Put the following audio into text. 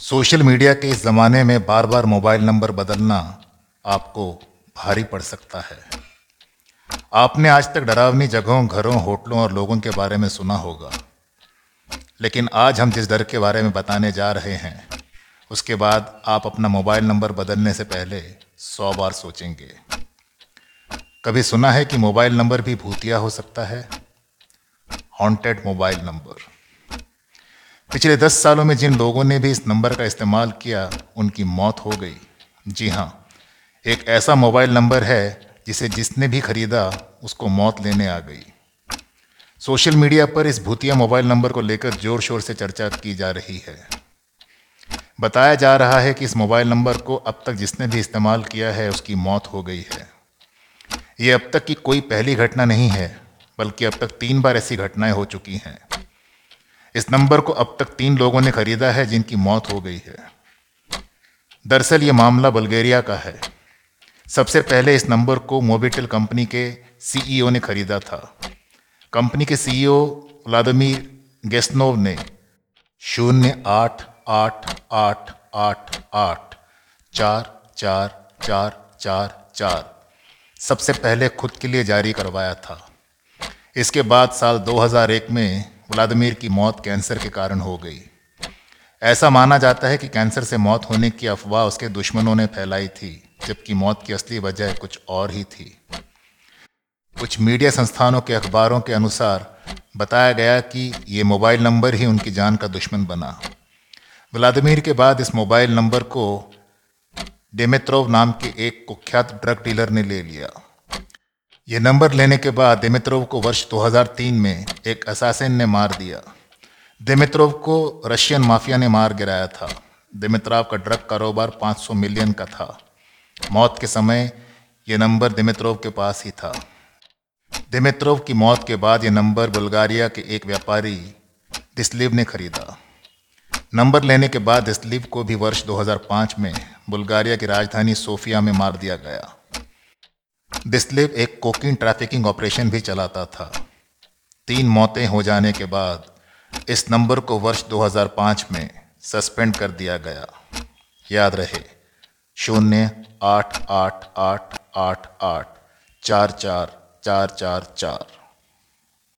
Social media के इस ज़माने में बार बार मोबाइल नंबर बदलना आपको भारी पड़ सकता है। आपने आज तक डरावनी जगहों, घरों, होटलों और लोगों के बारे में सुना होगा। लेकिन आज हम जिस डर के बारे में बताने जा रहे हैं, उसके बाद आप अपना मोबाइल नंबर बदलने से पहले सौ बार सोचेंगे। कभी सुना है कि मोबाइल नंबर भी भूतिया हो सकता है? Haunted mobile number. पिछले दस सालों में जिन लोगों ने भी इस नंबर का इस्तेमाल किया, उनकी मौत हो गई। जी हाँ एक ऐसा मोबाइल नंबर है जिसे जिसने भी खरीदा, उसको मौत लेने आ गई। सोशल मीडिया पर इस भूतिया मोबाइल नंबर को लेकर ज़ोर शोर से चर्चा की जा रही है। बताया जा रहा है कि इस मोबाइल नंबर को अब तक जिसने भी इस्तेमाल किया है, उसकी मौत हो गई है। ये अब तक की कोई पहली घटना नहीं है, बल्कि अब तक तीन बार ऐसी घटनाएँ हो चुकी हैं। इस नंबर को अब तक तीन लोगों ने खरीदा है जिनकी मौत हो गई है। दरअसल ये मामला बल्गेरिया का है। सबसे पहले इस नंबर को मोबिटेल कंपनी के सीईओ ने खरीदा था। कंपनी के सीईओ व्लादिमीर गेस्नोव ने शून्य आठ आठ आठ आठ आठ चार चार चार चार चार सबसे पहले खुद के लिए जारी करवाया था। इसके बाद साल 2001 में व्लादिमीर की मौत कैंसर के कारण हो गई। ऐसा माना जाता है कि कैंसर से मौत होने की अफवाह उसके दुश्मनों ने फैलाई थी, जबकि मौत की असली वजह कुछ और ही थी। कुछ मीडिया संस्थानों के अखबारों के अनुसार बताया गया कि ये मोबाइल नंबर ही उनकी जान का दुश्मन बना। व्लादिमीर के बाद इस मोबाइल नंबर को डेमेत्रोव नाम के एक कुख्यात ड्रग डीलर ने ले लिया। ये नंबर लेने के बाद दिमित्रोव को वर्ष 2003 में एक असासिन ने मार दिया। दिमित्रोव को रशियन माफिया ने मार गिराया था। दिमित्राव का ड्रग कारोबार 500 मिलियन का था। मौत के समय ये नंबर दिमित्रोव के पास ही था। दिमित्रोव की मौत के बाद ये नंबर बुल्गारिया के एक व्यापारी दिस्लीव ने खरीदा। नंबर लेने के बाद दिस्लीव को भी वर्ष 2005 में बुल्गारिया की राजधानी सोफिया में मार दिया गया। दिस्लिव एक कोकिन ट्रैफिकिंग ऑपरेशन भी चलाता था। तीन मौतें हो जाने के बाद इस नंबर को वर्ष 2005 में सस्पेंड कर दिया गया। याद रहे, शून्य आठ आठ आठ आठ आठ, चार चार चार चार चार।